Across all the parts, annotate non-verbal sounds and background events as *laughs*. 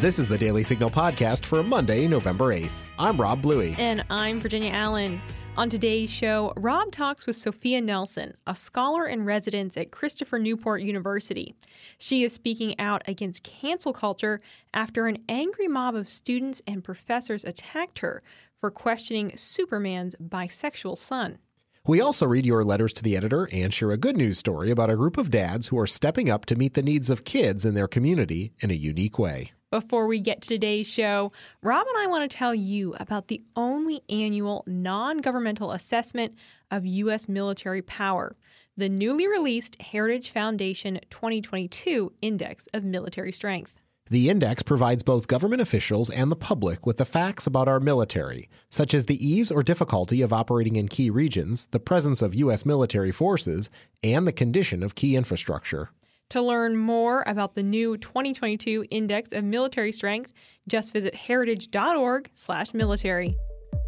This is the Daily Signal podcast for Monday, November 8th. I'm Rob Bluey. And I'm Virginia Allen. On today's show, Rob talks with Sophia Nelson, a scholar in residence at Christopher Newport University. She is speaking out against cancel culture after an angry mob of students and professors attacked her for questioning Superman's bisexual son. We also read your letters to the editor and share a good news story about a group of dads who are stepping up to meet the needs of kids in their community in a unique way. Before we get to today's show, Rob and I want to tell you about the only annual non governmental assessment of U.S. military power, the newly released Heritage Foundation 2022 Index of Military Strength. The index provides both government officials and the public with the facts about our military, such as the ease or difficulty of operating in key regions, the presence of U.S. military forces, and the condition of key infrastructure. To learn more about the new 2022 Index of Military Strength, just visit heritage.org/military.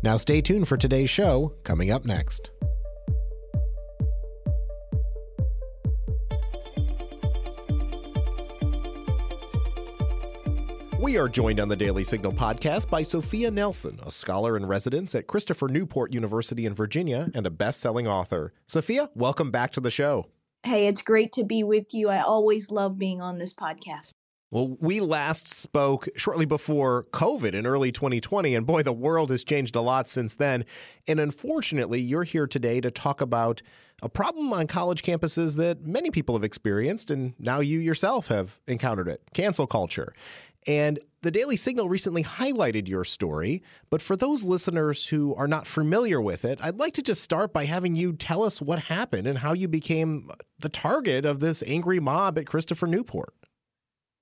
Now stay tuned for today's show coming up next. We are joined on the Daily Signal podcast by Sophia Nelson, a scholar in residence at Christopher Newport University in Virginia and a best selling author. Sophia, welcome back to the show. Hey, it's great to be with you. I always love being on this podcast. Well, we last spoke shortly before COVID in early 2020, and boy, the world has changed a lot since then. And unfortunately, you're here today to talk about a problem on college campuses that many people have experienced, and now you yourself have encountered it cancel culture. And the Daily Signal recently highlighted your story, but for those listeners who are not familiar with it, I'd like to just start by having you tell us what happened and how you became the target of this angry mob at Christopher Newport.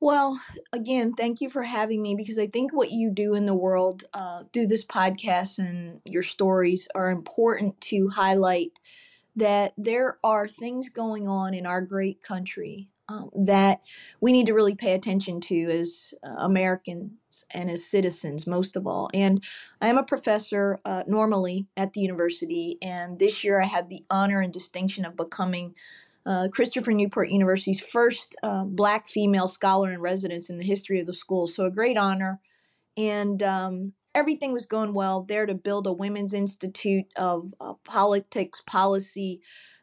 Well, again, thank you for having me because I think what you do in the world uh, through this podcast and your stories are important to highlight that there are things going on in our great country um, that we need to really pay attention to as uh, Americans and as citizens, most of all. And I am a professor uh, normally at the university, and this year I had the honor and distinction of becoming uh, Christopher Newport University's first uh, black female scholar in residence in the history of the school. So, a great honor. And um, everything was going well there to build a women's institute of politics, policy,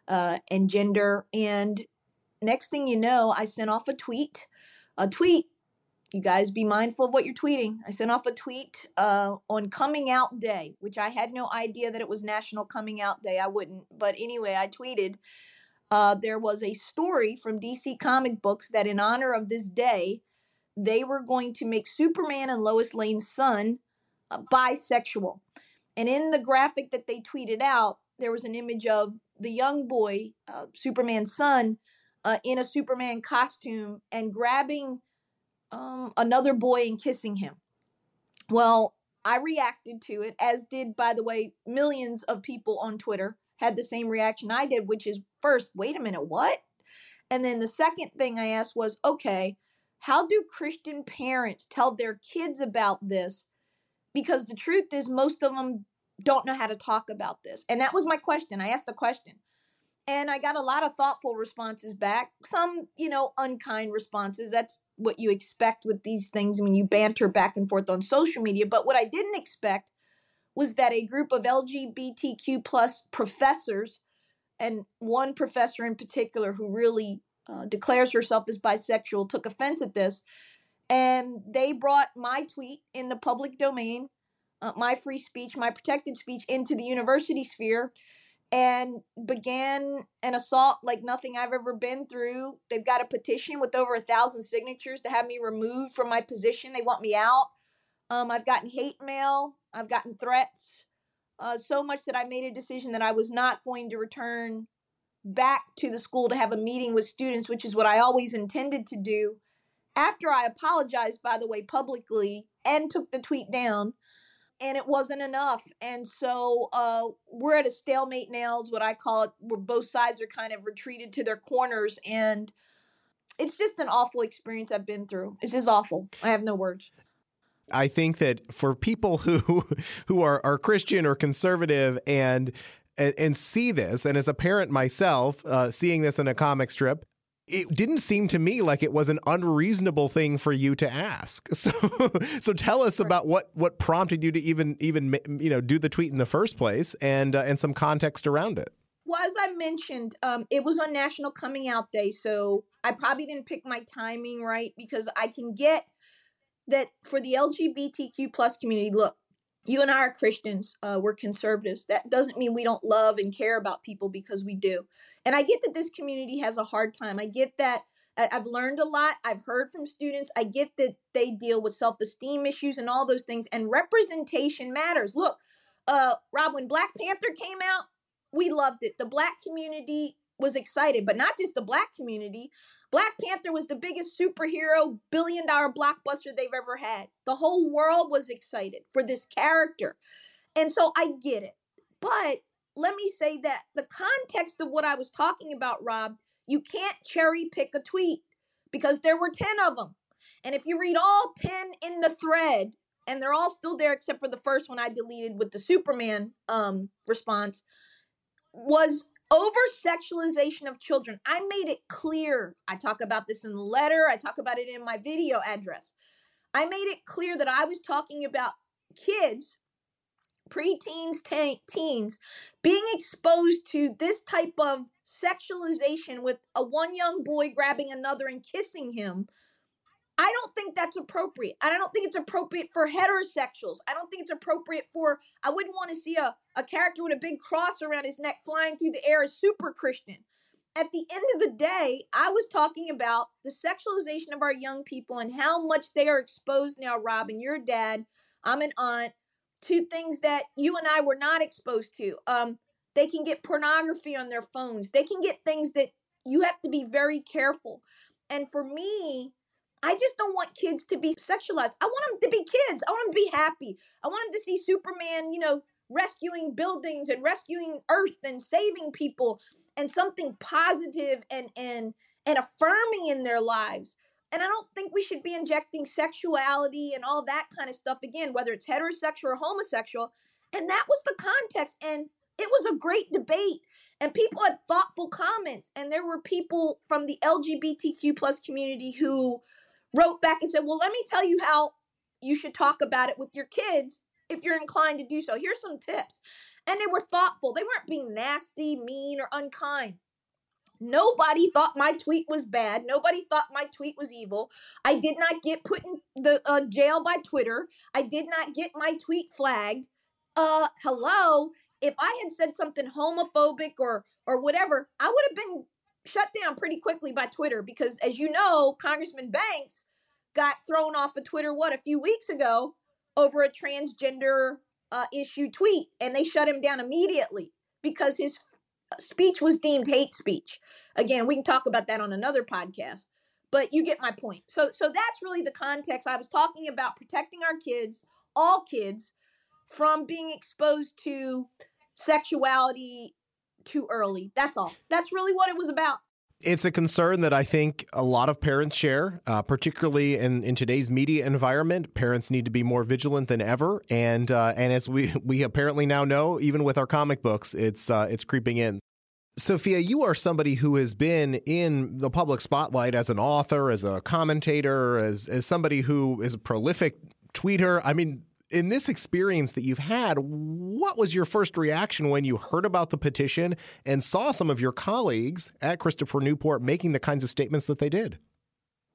uh, and gender. And next thing you know, I sent off a tweet. A tweet. You guys be mindful of what you're tweeting. I sent off a tweet uh, on Coming Out Day, which I had no idea that it was National Coming Out Day. I wouldn't. But anyway, I tweeted. Uh, there was a story from DC Comic Books that, in honor of this day, they were going to make Superman and Lois Lane's son uh, bisexual. And in the graphic that they tweeted out, there was an image of the young boy, uh, Superman's son, uh, in a Superman costume and grabbing um, another boy and kissing him. Well, I reacted to it, as did, by the way, millions of people on Twitter had the same reaction I did, which is first, wait a minute, what? And then the second thing I asked was, okay, how do Christian parents tell their kids about this? Because the truth is, most of them don't know how to talk about this. And that was my question. I asked the question and I got a lot of thoughtful responses back. Some, you know, unkind responses. That's what you expect with these things when you banter back and forth on social media. But what I didn't expect was that a group of LGBTQ plus professors, and one professor in particular who really uh, declares herself as bisexual, took offense at this, and they brought my tweet in the public domain, uh, my free speech, my protected speech, into the university sphere and began an assault like nothing I've ever been through. They've got a petition with over a thousand signatures to have me removed from my position. They want me out. Um, I've gotten hate mail. I've gotten threats. Uh, so much that I made a decision that I was not going to return back to the school to have a meeting with students, which is what I always intended to do. After I apologized, by the way, publicly and took the tweet down, and it wasn't enough. And so uh, we're at a stalemate now, is what I call it, where both sides are kind of retreated to their corners. And it's just an awful experience I've been through. It's just awful. I have no words. I think that for people *laughs* who who are, are Christian or conservative and and, and see this, and as a parent myself, uh, seeing this in a comic strip, it didn't seem to me like it was an unreasonable thing for you to ask. *laughs* So, so tell us about what what prompted you to even even you know do the tweet in the first place, and uh, and some context around it. Well, as I mentioned, um, it was on National Coming Out Day, so I probably didn't pick my timing right because I can get that for the LGBTQ plus community. Look, you and I are Christians. Uh, we're conservatives. That doesn't mean we don't love and care about people because we do. And I get that this community has a hard time. I get that. I've learned a lot. I've heard from students. I get that they deal with self esteem issues and all those things. And representation matters. Look, uh, Rob, when Black Panther came out, we loved it. The black community was excited, but not just the black community. Black Panther was the biggest superhero billion dollar blockbuster they've ever had. The whole world was excited for this character. And so I get it. But let me say that the context of what I was talking about, Rob, you can't cherry pick a tweet because there were 10 of them. And if you read all 10 in the thread, and they're all still there except for the first one I deleted with the Superman um, response, was over sexualization of children. I made it clear. I talk about this in the letter, I talk about it in my video address. I made it clear that I was talking about kids, preteens, te- teens, being exposed to this type of sexualization with a one young boy grabbing another and kissing him I don't think that's appropriate. And I don't think it's appropriate for heterosexuals. I don't think it's appropriate for, I wouldn't want to see a, a character with a big cross around his neck flying through the air as super Christian. At the end of the day, I was talking about the sexualization of our young people and how much they are exposed now, Robin. You're a dad, I'm an aunt, to things that you and I were not exposed to. Um, they can get pornography on their phones, they can get things that you have to be very careful. And for me, I just don't want kids to be sexualized. I want them to be kids. I want them to be happy. I want them to see Superman, you know, rescuing buildings and rescuing Earth and saving people and something positive and and and affirming in their lives. And I don't think we should be injecting sexuality and all that kind of stuff again, whether it's heterosexual or homosexual. And that was the context. And it was a great debate. And people had thoughtful comments. And there were people from the LGBTQ plus community who wrote back and said, Well, let me tell you how you should talk about it with your kids if you're inclined to do so. Here's some tips. And they were thoughtful, they weren't being nasty, mean, or unkind. Nobody thought my tweet was bad. Nobody thought my tweet was evil. I did not get put in the uh, jail by Twitter. I did not get my tweet flagged. Uh, hello. If I had said something homophobic or or whatever, I would have been shut down pretty quickly by Twitter because, as you know, Congressman Banks got thrown off of Twitter, what, a few weeks ago over a transgender uh, issue tweet, and they shut him down immediately because his speech was deemed hate speech. Again, we can talk about that on another podcast, but you get my point. So, so that's really the context. I was talking about protecting our kids, all kids, from being exposed to sexuality too early. That's all. That's really what it was about. It's a concern that I think a lot of parents share, uh, particularly in, in today's media environment. Parents need to be more vigilant than ever, and uh, and as we *laughs* we apparently now know, even with our comic books, it's uh, it's creeping in. Sophia, you are somebody who has been in the public spotlight as an author, as a commentator, as as somebody who is a prolific tweeter. I mean, in this experience that you've had, what was your first reaction when you heard about the petition and saw some of your colleagues at Christopher Newport making the kinds of statements that they did?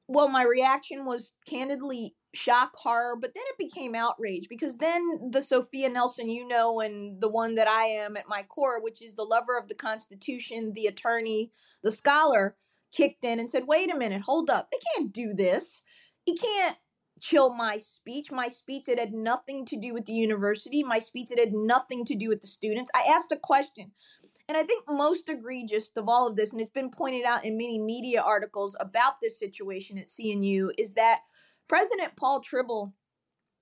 Well, my reaction was candidly shock, horror, but then it became outrage because then the Sophia Nelson you know and the one that I am at my core, which is the lover of the Constitution, the attorney, the scholar, kicked in and said, wait a minute, hold up. They can't do this. You can't chill my speech. My speech, it had nothing to do with the university. My speech, it had nothing to do with the students. I asked a question. And I think most egregious of all of this, and it's been pointed out in many media articles about this situation at CNU, is that President Paul Trible,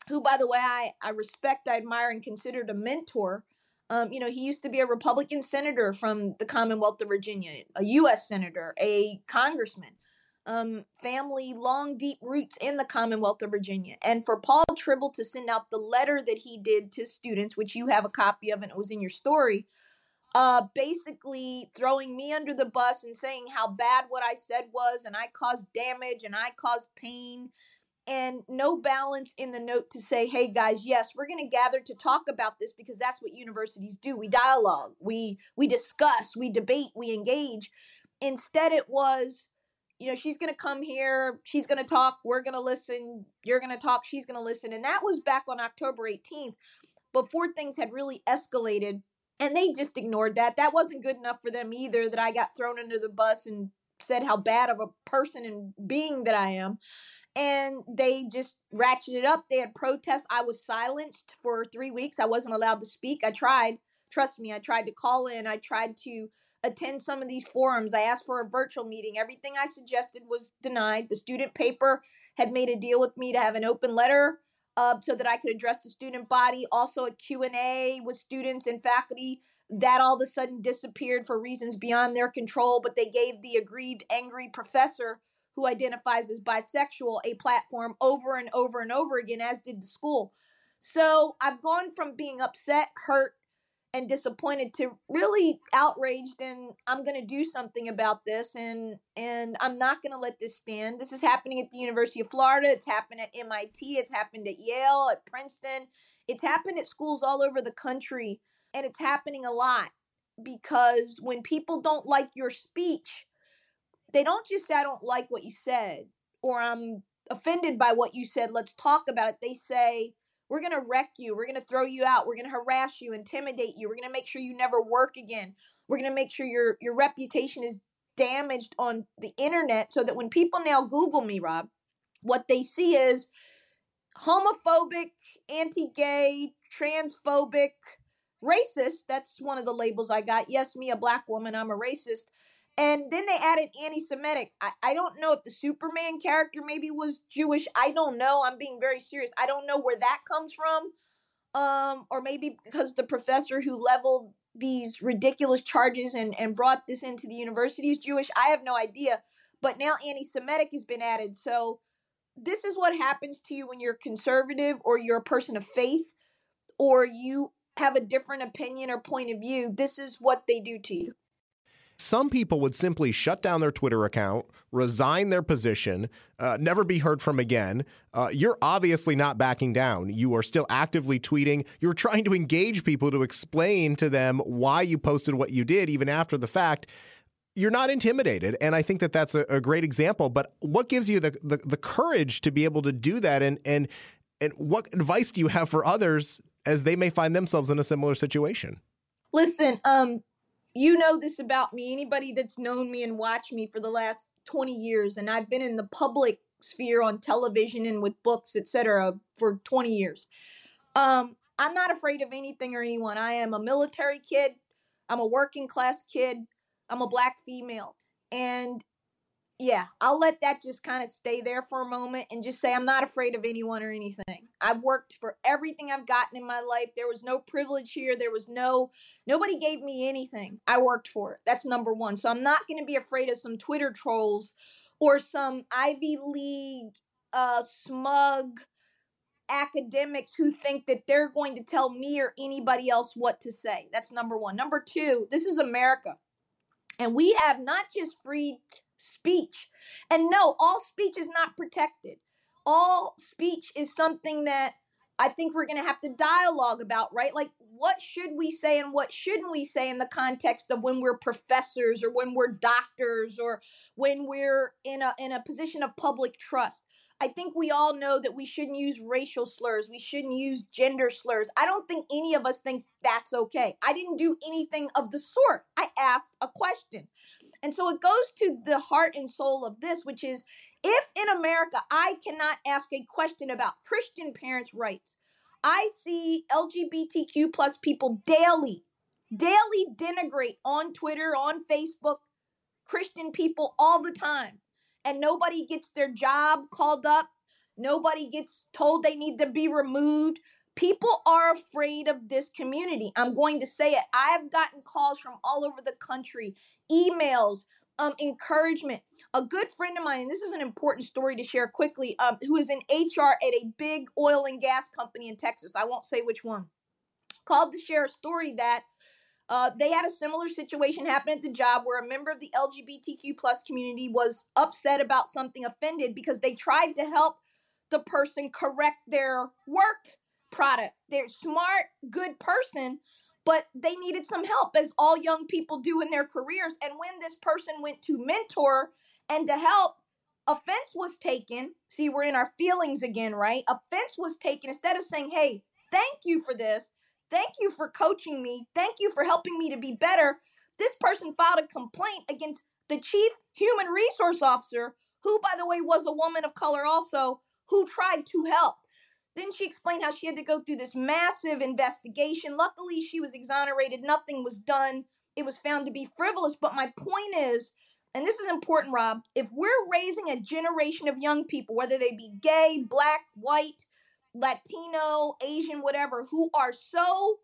who, by the way, I, I respect, I admire, and considered a mentor, um, you know, he used to be a Republican senator from the Commonwealth of Virginia, a U.S. senator, a congressman um, family, long, deep roots in the Commonwealth of Virginia. And for Paul Trible to send out the letter that he did to students, which you have a copy of and it was in your story, uh, basically throwing me under the bus and saying how bad what I said was, and I caused damage and I caused pain, and no balance in the note to say, hey guys, yes, we're going to gather to talk about this because that's what universities do. We dialogue, we we discuss, we debate, we engage. Instead, it was, you know, she's going to come here, she's going to talk, we're going to listen, you're going to talk, she's going to listen, and that was back on October 18th, before things had really escalated and they just ignored that. That wasn't good enough for them either. That I got thrown under the bus and said how bad of a person and being that I am. And they just ratcheted up. They had protests. I was silenced for three weeks. I wasn't allowed to speak. I tried. Trust me, I tried to call in. I tried to attend some of these forums. I asked for a virtual meeting. Everything I suggested was denied. The student paper had made a deal with me to have an open letter uh, so that I could address the student body. Also, a Q&A with students and faculty. That all of a sudden disappeared for reasons beyond their control, but they gave the aggrieved, angry professor who identifies as bisexual a platform over and over and over again, as did the school. So I've gone from being upset, hurt, and disappointed to really outraged and I'm going to do something about this and and I'm not going to let this stand. This is happening at the University of Florida, it's happened at MIT, it's happened at Yale, at Princeton. It's happened at schools all over the country and it's happening a lot because when people don't like your speech, they don't just say I don't like what you said or I'm offended by what you said, let's talk about it. They say we're going to wreck you. We're going to throw you out. We're going to harass you, intimidate you. We're going to make sure you never work again. We're going to make sure your your reputation is damaged on the internet so that when people now Google me, Rob, what they see is homophobic, anti-gay, transphobic, racist. That's one of the labels I got. Yes, me, a black woman, I'm a racist. And then they added anti Semitic. I, I don't know if the Superman character maybe was Jewish. I don't know. I'm being very serious. I don't know where that comes from. Um, or maybe because the professor who leveled these ridiculous charges and, and brought this into the university is Jewish. I have no idea. But now anti Semitic has been added. So this is what happens to you when you're conservative or you're a person of faith or you have a different opinion or point of view. This is what they do to you. Some people would simply shut down their Twitter account, resign their position, uh, never be heard from again. Uh, you're obviously not backing down. You are still actively tweeting. You're trying to engage people to explain to them why you posted what you did, even after the fact. You're not intimidated, and I think that that's a, a great example. But what gives you the, the the courage to be able to do that, and and and what advice do you have for others as they may find themselves in a similar situation? Listen, um, you know this about me. Anybody that's known me and watched me for the last 20 years, and I've been in the public sphere on television and with books, etc., for 20 years. Um, I'm not afraid of anything or anyone. I am a military kid. I'm a working class kid. I'm a black female. And yeah, I'll let that just kind of stay there for a moment and just say I'm not afraid of anyone or anything. I've worked for everything I've gotten in my life. There was no privilege here. There was no nobody gave me anything. I worked for it. That's number 1. So I'm not going to be afraid of some Twitter trolls or some Ivy League uh smug academics who think that they're going to tell me or anybody else what to say. That's number 1. Number 2, this is America. And we have not just free speech. And no, all speech is not protected. All speech is something that I think we're going to have to dialogue about, right? Like, what should we say and what shouldn't we say in the context of when we're professors or when we're doctors or when we're in a in a position of public trust? I think we all know that we shouldn't use racial slurs. We shouldn't use gender slurs. I don't think any of us thinks that's okay. I didn't do anything of the sort. I asked a question. And so it goes to the heart and soul of this, which is if in America I cannot ask a question about Christian parents' rights, I see LGBTQ plus people daily, daily denigrate on Twitter, on Facebook, Christian people all the time. And nobody gets their job called up. Nobody gets told they need to be removed. People are afraid of this community. I'm going to say it. I've gotten calls from all over the country, emails, um, encouragement. A good friend of mine, and this is an important story to share quickly, um, who is in HR at a big oil and gas company in Texas. I won't say which one. Called to share a story that Uh, they had a similar situation happen at the job where a member of the LGBTQ plus community was upset about something offended because they tried to help the person correct their work product. They're smart, good person, but they needed some help as all young people do in their careers. And when this person went to mentor and to help, offense was taken. See, we're in our feelings again, right? Offense was taken instead of saying, "Hey, thank you for this. Thank you for coaching me. Thank you for helping me to be better." This person filed a complaint against the chief human resource officer, who by the way was a woman of color also, who tried to help. Then she explained how she had to go through this massive investigation. Luckily, she was exonerated. Nothing was done. It was found to be frivolous. But my point is, and this is important, Rob, if we're raising a generation of young people, whether they be gay, black, white, Latino, Asian, whatever, who are so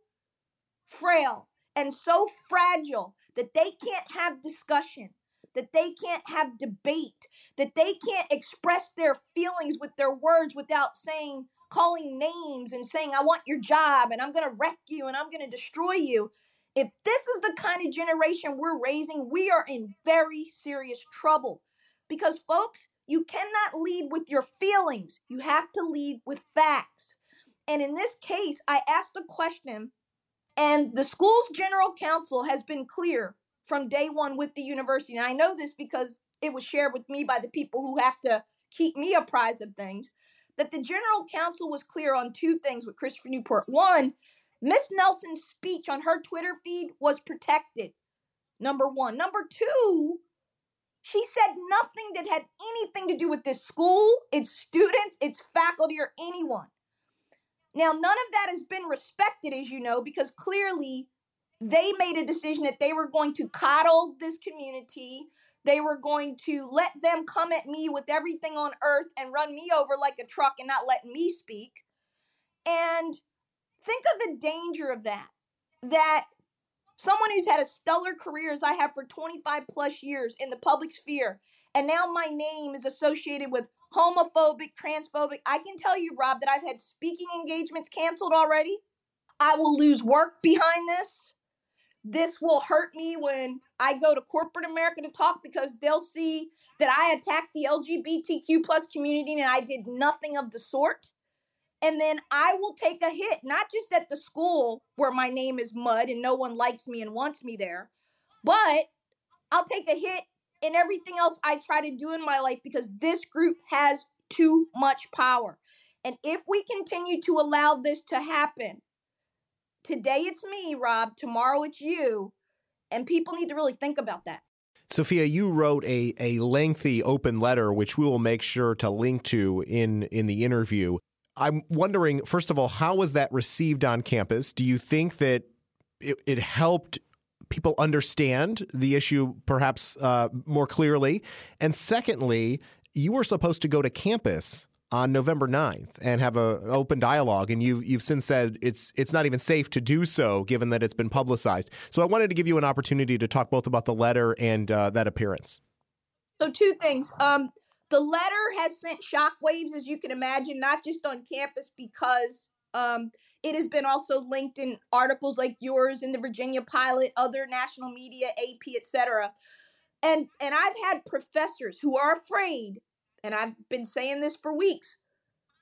frail and so fragile that they can't have discussion, that they can't have debate, that they can't express their feelings with their words without saying, calling names and saying, I want your job and I'm going to wreck you and I'm going to destroy you. If this is the kind of generation we're raising, we are in very serious trouble. Because, folks, you cannot lead with your feelings, you have to lead with facts. And in this case, I asked a question, and the school's general counsel has been clear from day one with the university. And I know this because it was shared with me by the people who have to keep me apprised of things that the general counsel was clear on two things with Christopher Newport. One, Miss Nelson's speech on her Twitter feed was protected. Number one. Number two, she said nothing that had anything to do with this school, its students, its faculty, or anyone. Now, none of that has been respected, as you know, because clearly they made a decision that they were going to coddle this community. They were going to let them come at me with everything on earth and run me over like a truck and not let me speak. And think of the danger of that. That someone who's had a stellar career as I have for 25 plus years in the public sphere, and now my name is associated with homophobic, transphobic. I can tell you, Rob, that I've had speaking engagements canceled already. I will lose work behind this. This will hurt me when I go to corporate America to talk because they'll see that I attacked the LGBTQ plus community and I did nothing of the sort. And then I will take a hit, not just at the school where my name is mud and no one likes me and wants me there, but I'll take a hit in everything else I try to do in my life because this group has too much power. And if we continue to allow this to happen, today it's me, Rob, tomorrow it's you, and people need to really think about that. Sophia, you wrote a, a lengthy open letter, which we will make sure to link to in, in the interview. I'm wondering, first of all, how was that received on campus? Do you think that it, it helped people understand the issue perhaps uh, more clearly? And secondly, you were supposed to go to campus on November 9th and have a, an open dialogue and you've you've since said it's it's not even safe to do so given that it's been publicized. So I wanted to give you an opportunity to talk both about the letter and uh, that appearance. So two things. Um, the letter has sent shockwaves, as you can imagine, not just on campus because um, it has been also linked in articles like yours in the Virginia Pilot, other national media, AP, etc. And and I've had professors who are afraid and I've been saying this for weeks,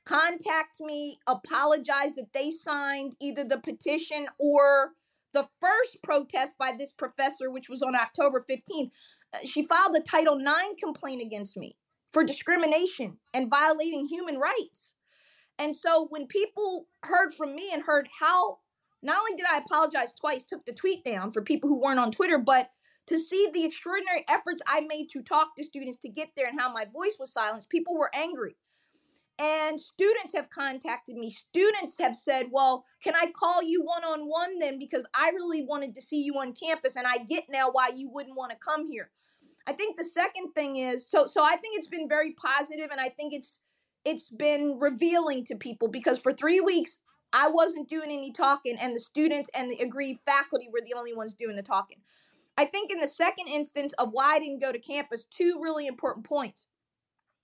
contact me, apologize that they signed either the petition or the first protest by this professor, which was on October 15th. Uh, she filed a Title IX complaint against me for discrimination and violating human rights. And so when people heard from me and heard how not only did I apologize twice, took the tweet down for people who weren't on Twitter, but to see the extraordinary efforts I made to talk to students to get there and how my voice was silenced, people were angry. And students have contacted me. Students have said, Well, can I call you one on one then? Because I really wanted to see you on campus and I get now why you wouldn't want to come here. I think the second thing is so so I think it's been very positive and I think it's it's been revealing to people because for 3 weeks I wasn't doing any talking and the students and the aggrieved faculty were the only ones doing the talking. I think in the second instance of why I didn't go to campus, two really important points.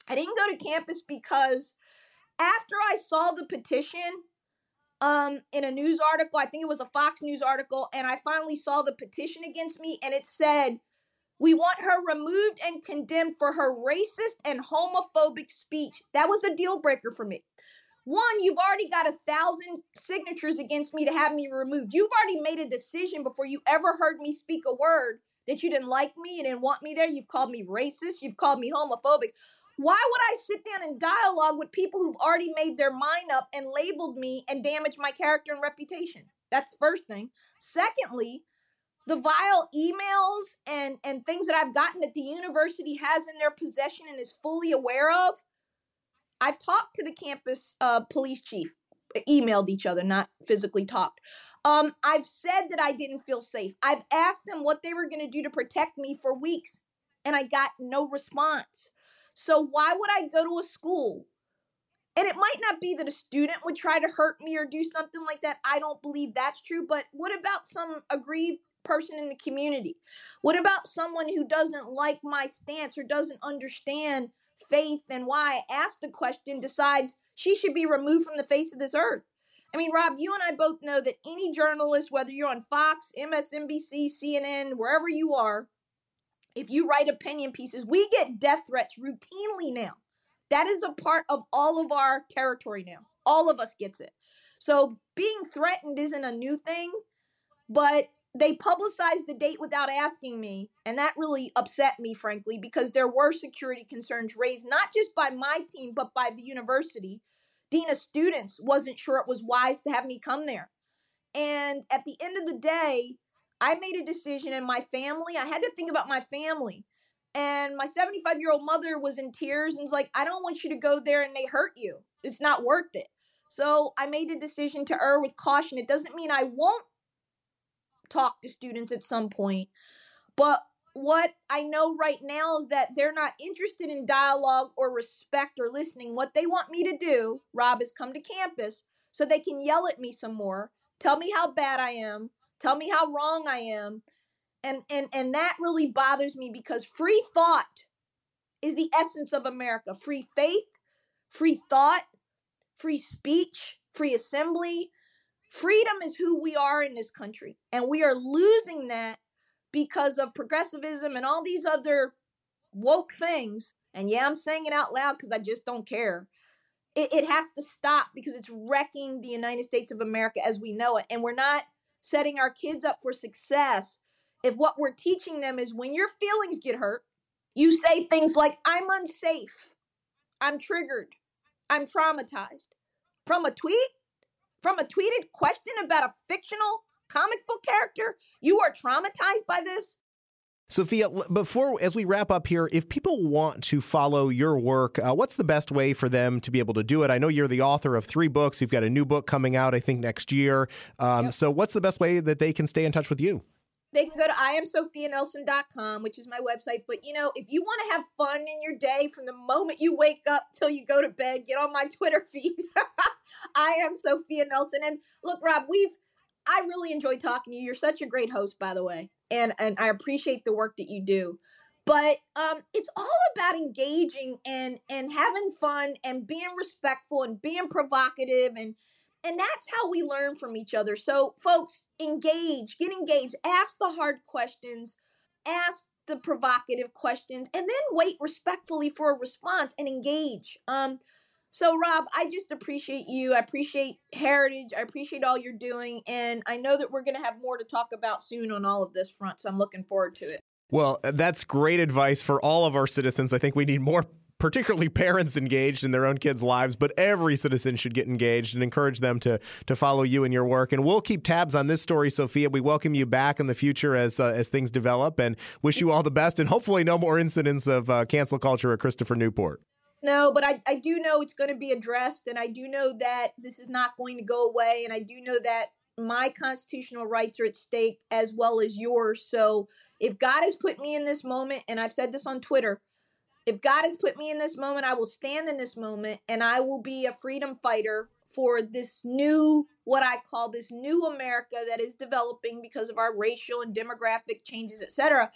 I didn't go to campus because after I saw the petition, um, in a news article. I think it was a Fox News article, and I finally saw the petition against me, and it said, "We want her removed and condemned for her racist and homophobic speech." That was a deal breaker for me. One, you've already got a thousand signatures against me to have me removed. You've already made a decision before you ever heard me speak a word that you didn't like me and didn't want me there. You've called me racist. You've called me homophobic. Why would I sit down and dialogue with people who've already made their mind up and labeled me and damaged my character and reputation? That's first thing. Secondly, the vile emails and and things that I've gotten that the university has in their possession and is fully aware of. I've talked to the campus uh, police chief, emailed each other, not physically talked. Um, I've said that I didn't feel safe. I've asked them what they were going to do to protect me for weeks, and I got no response. So why would I go to a school? And it might not be that a student would try to hurt me or do something like that. I don't believe that's true. But what about some aggrieved person in the community? What about someone who doesn't like my stance or doesn't understand faith and why I asked the question decides she should be removed from the face of this earth? I mean, Rob, you and I both know that any journalist, whether you're on Fox, MSNBC, CNN, wherever you are, if you write opinion pieces, we get death threats routinely now. That is a part of all of our territory now. All of us gets it. So being threatened isn't a new thing, but they publicized the date without asking me, and that really upset me, frankly, because there were security concerns raised not just by my team but by the university. Dean of students wasn't sure it was wise to have me come there. And at the end of the day, I made a decision and my family, I had to think about my family. And my 75 year old mother was in tears and was like, I don't want you to go there and they hurt you. It's not worth it. So I made a decision to err with caution. It doesn't mean I won't talk to students at some point. But what I know right now is that they're not interested in dialogue or respect or listening. What they want me to do, Rob, is come to campus so they can yell at me some more, tell me how bad I am, Tell me how wrong I am. And and and that really bothers me because free thought is the essence of America. Free faith, free thought, free speech, free assembly. Freedom is who we are in this country. And we are losing that because of progressivism and all these other woke things. And yeah, I'm saying it out loud because I just don't care. It, it has to stop because it's wrecking the United States of America as we know it. And we're not setting our kids up for success if what we're teaching them is when your feelings get hurt, you say things like, I'm unsafe, I'm triggered, I'm traumatized. From a tweet, from a tweeted question about a fictional comic book character, you are traumatized by this? Sophia, before as we wrap up here, if people want to follow your work, uh, what's the best way for them to be able to do it? I know you're the author of three books. You've got a new book coming out, I think, next year. Um, yep. So, what's the best way that they can stay in touch with you? They can go to iamsophianelson.com, which is my website. But you know, if you want to have fun in your day from the moment you wake up till you go to bed, get on my Twitter feed. *laughs* I am Sophia Nelson. And look, Rob, we've I really enjoyed talking to you. You're such a great host, by the way and and I appreciate the work that you do. But um, it's all about engaging and and having fun and being respectful and being provocative and and that's how we learn from each other. So, folks, engage, get engaged, ask the hard questions, ask the provocative questions, and then wait respectfully for a response and engage. Um, so, Rob, I just appreciate you. I appreciate Heritage. I appreciate all you're doing. And I know that we're going to have more to talk about soon on all of this front. So I'm looking forward to it. Well, that's great advice for all of our citizens. I think we need more particularly parents engaged in their own kids' lives, but every citizen should get engaged and encourage them to to follow you and your work. And we'll keep tabs on this story, Sophia. We welcome you back in the future as uh, as things develop, and wish you all the best. And hopefully, no more incidents of uh, cancel culture at Christopher Newport. No, but I, I do know it's going to be addressed, and I do know that this is not going to go away, and I do know that my constitutional rights are at stake as well as yours. So if God has put me in this moment, and I've said this on Twitter, if God has put me in this moment, I will stand in this moment and I will be a freedom fighter for this new, what I call this new America that is developing because of our racial and demographic changes, etc.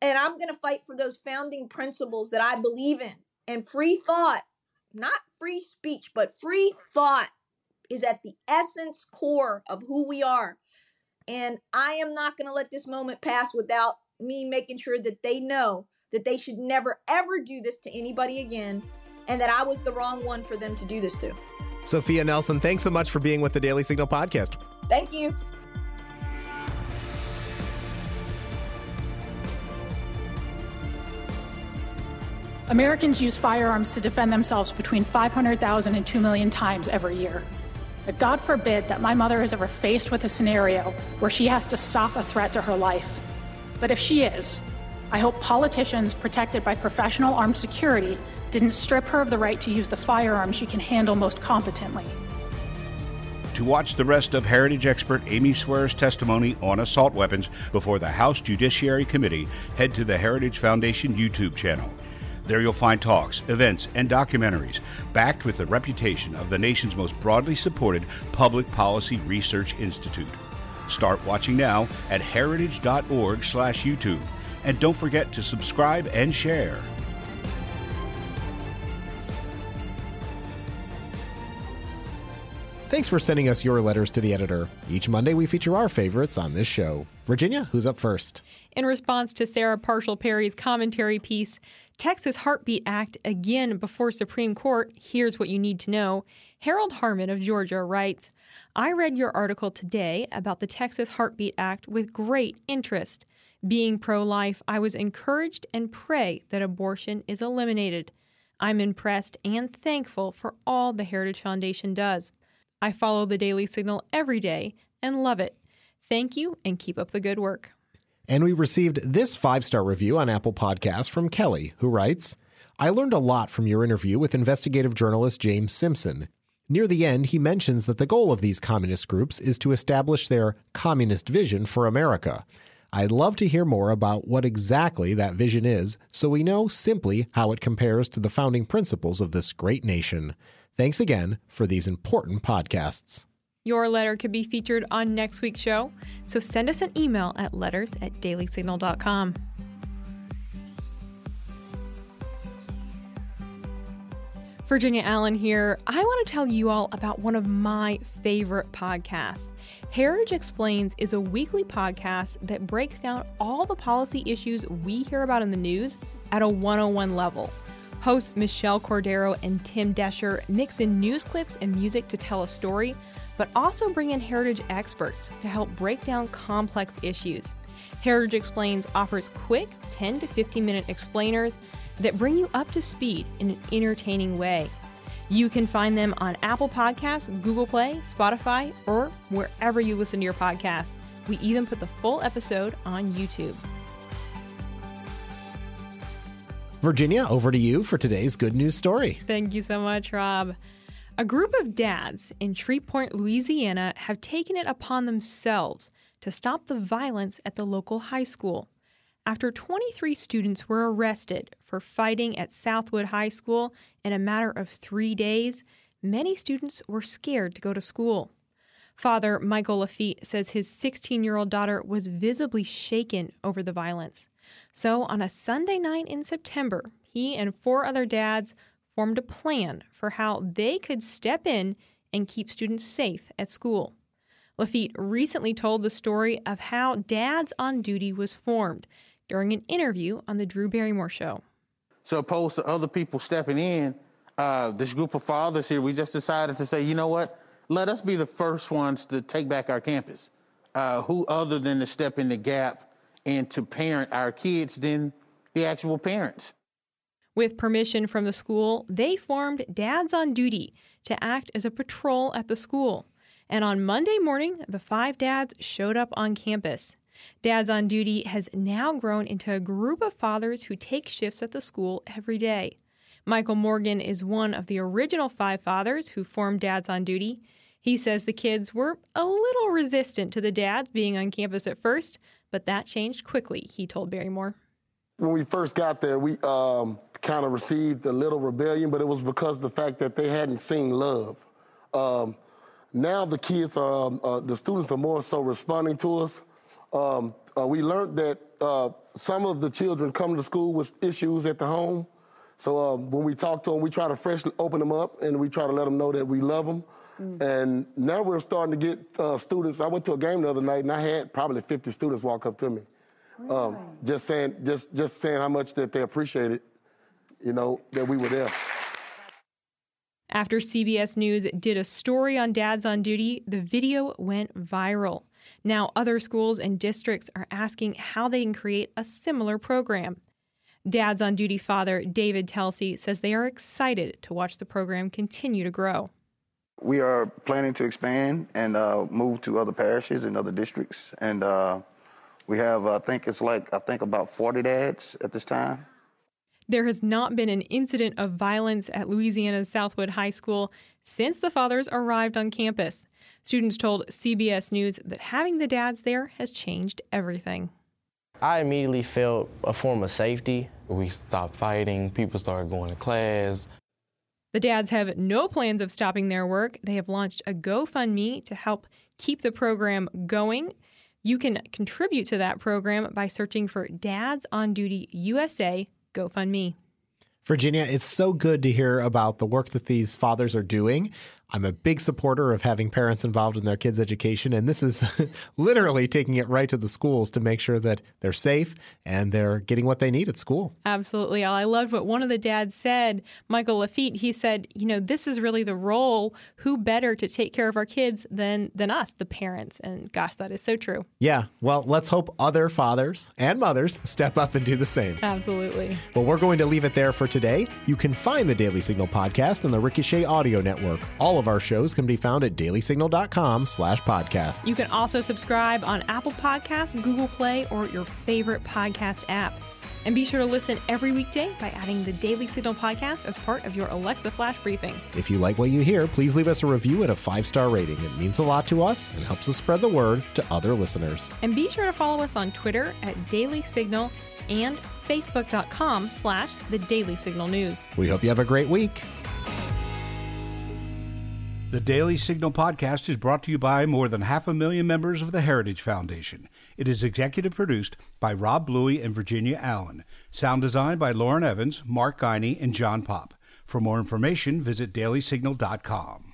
And I'm going to fight for those founding principles that I believe in and free thought, not free speech, but free thought is at the essence core of who we are. And I am not going to let this moment pass without me making sure that they know that they should never, ever do this to anybody again and that I was the wrong one for them to do this to. Sophia Nelson, thanks so much for being with the Daily Signal podcast. Thank you. Americans use firearms to defend themselves between 500,000 and 2 million times every year. But God forbid that my mother is ever faced with a scenario where she has to stop a threat to her life. But if she is, I hope politicians protected by professional armed security didn't strip her of the right to use the firearm she can handle most competently. To watch the rest of Heritage expert Amy Swearer's testimony on assault weapons before the House Judiciary Committee, head to the Heritage Foundation YouTube channel. There you'll find talks, events, and documentaries backed with the reputation of the nation's most broadly supported public policy research institute. Start watching now at heritage.org/youtube and don't forget to subscribe and share. Thanks for sending us your letters to the editor. Each Monday, we feature our favorites on this show. Virginia, who's up first? In response to Sarah Parshall Perry's commentary piece, Texas Heartbeat Act again before Supreme Court, here's what you need to know. Harold Harmon of Georgia writes I read your article today about the Texas Heartbeat Act with great interest. Being pro life, I was encouraged and pray that abortion is eliminated. I'm impressed and thankful for all the Heritage Foundation does. I follow the Daily Signal every day and love it. Thank you and keep up the good work. And we received this five star review on Apple Podcasts from Kelly, who writes I learned a lot from your interview with investigative journalist James Simpson. Near the end, he mentions that the goal of these communist groups is to establish their communist vision for America. I'd love to hear more about what exactly that vision is so we know simply how it compares to the founding principles of this great nation. Thanks again for these important podcasts. Your letter could be featured on next week's show, so send us an email at letters at dailysignal.com. Virginia Allen here. I want to tell you all about one of my favorite podcasts. Heritage Explains is a weekly podcast that breaks down all the policy issues we hear about in the news at a 101 level. Hosts Michelle Cordero and Tim Doescher mix in news clips and music to tell a story but also bring in heritage experts to help break down complex issues. Heritage Explains offers quick 10 to 15 minute explainers that bring you up to speed in an entertaining way. You can find them on Apple Podcasts, Google Play, Spotify, or wherever you listen to your podcasts. We even put the full episode on YouTube. Virginia, over to you for today's good news story. Thank you so much, Rob. A group of dads in Shreveport, Louisiana have taken it upon themselves to stop the violence at the local high school. After 23 students were arrested for fighting at Southwood High School in a matter of three days, many students were scared to go to school. Father Michael Lafitte says his 16 year old daughter was visibly shaken over the violence. So, on a Sunday night in September, he and four other dads formed a plan for how they could step in and keep students safe at school. Lafitte recently told the story of how Dads on Duty was formed during an interview on The Drew Barrymore Show. So, opposed to other people stepping in, uh, this group of fathers here, we just decided to say, you know what? Let us be the first ones to take back our campus. Uh, who other than to step in the gap and to parent our kids than the actual parents? With permission from the school, they formed Dads on Duty to act as a patrol at the school. And on Monday morning, the five dads showed up on campus. Dads on Duty has now grown into a group of fathers who take shifts at the school every day. Michael Morgan is one of the original five fathers who formed Dads on Duty. He says the kids were a little resistant to the dads being on campus at first, but that changed quickly, he told Barrymore. When we first got there, we um, kind of received a little rebellion, but it was because the fact that they hadn't seen love. Um, now the kids are, um, uh, the students are more so responding to us. Um, uh, we learned that uh, some of the children come to school with issues at the home. So um, when we talk to them, we try to freshly open them up and we try to let them know that we love them. Mm. And now we're starting to get uh, students. I went to a game the other night, and I had probably 50 students walk up to me, really? um, just saying, just just saying how much that they appreciated, you know, that we were there. After CBS News did a story on Dads on Duty, the video went viral. Now, other schools and districts are asking how they can create a similar program. Dads on Duty father David Telsey says they are excited to watch the program continue to grow. We are planning to expand and uh, move to other parishes and other districts, and uh, we have, I think it's like, I think about 40 dads at this time. There has not been an incident of violence at Louisiana's Southwood High School since the fathers arrived on campus. Students told CBS News that having the dads there has changed everything. I immediately felt a form of safety. We stopped fighting, people started going to class. The dads have no plans of stopping their work. They have launched a GoFundMe to help keep the program going. You can contribute to that program by searching for Dads on Duty USA GoFundMe. Virginia, it's so good to hear about the work that these fathers are doing. I'm a big supporter of having parents involved in their kids' education, and this is *laughs* literally taking it right to the schools to make sure that they're safe and they're getting what they need at school. Absolutely. I loved what one of the dads said, Michael Lafitte. He said, "You know, this is really the role. Who better to take care of our kids than than us, the parents?" And gosh, that is so true. Yeah. Well, let's hope other fathers and mothers step up and do the same. Absolutely. Well, we're going to leave it there for today. You can find the Daily Signal podcast on the Ricochet Audio Network. All of our shows can be found at dailysignal.com slash podcasts. You can also subscribe on Apple Podcasts, Google Play, or your favorite podcast app. And be sure to listen every weekday by adding the Daily Signal podcast as part of your Alexa Flash briefing. If you like what you hear, please leave us a review and a five star rating. It means a lot to us and helps us spread the word to other listeners. And be sure to follow us on Twitter at Daily Signal and Facebook.com slash The Daily Signal News. We hope you have a great week. The Daily Signal podcast is brought to you by more than half a million members of the Heritage Foundation. It is executive produced by Rob Bluey and Virginia Allen. Sound design by Lauren Evans, Mark Guiney, and John Popp. For more information, visit dailysignal.com.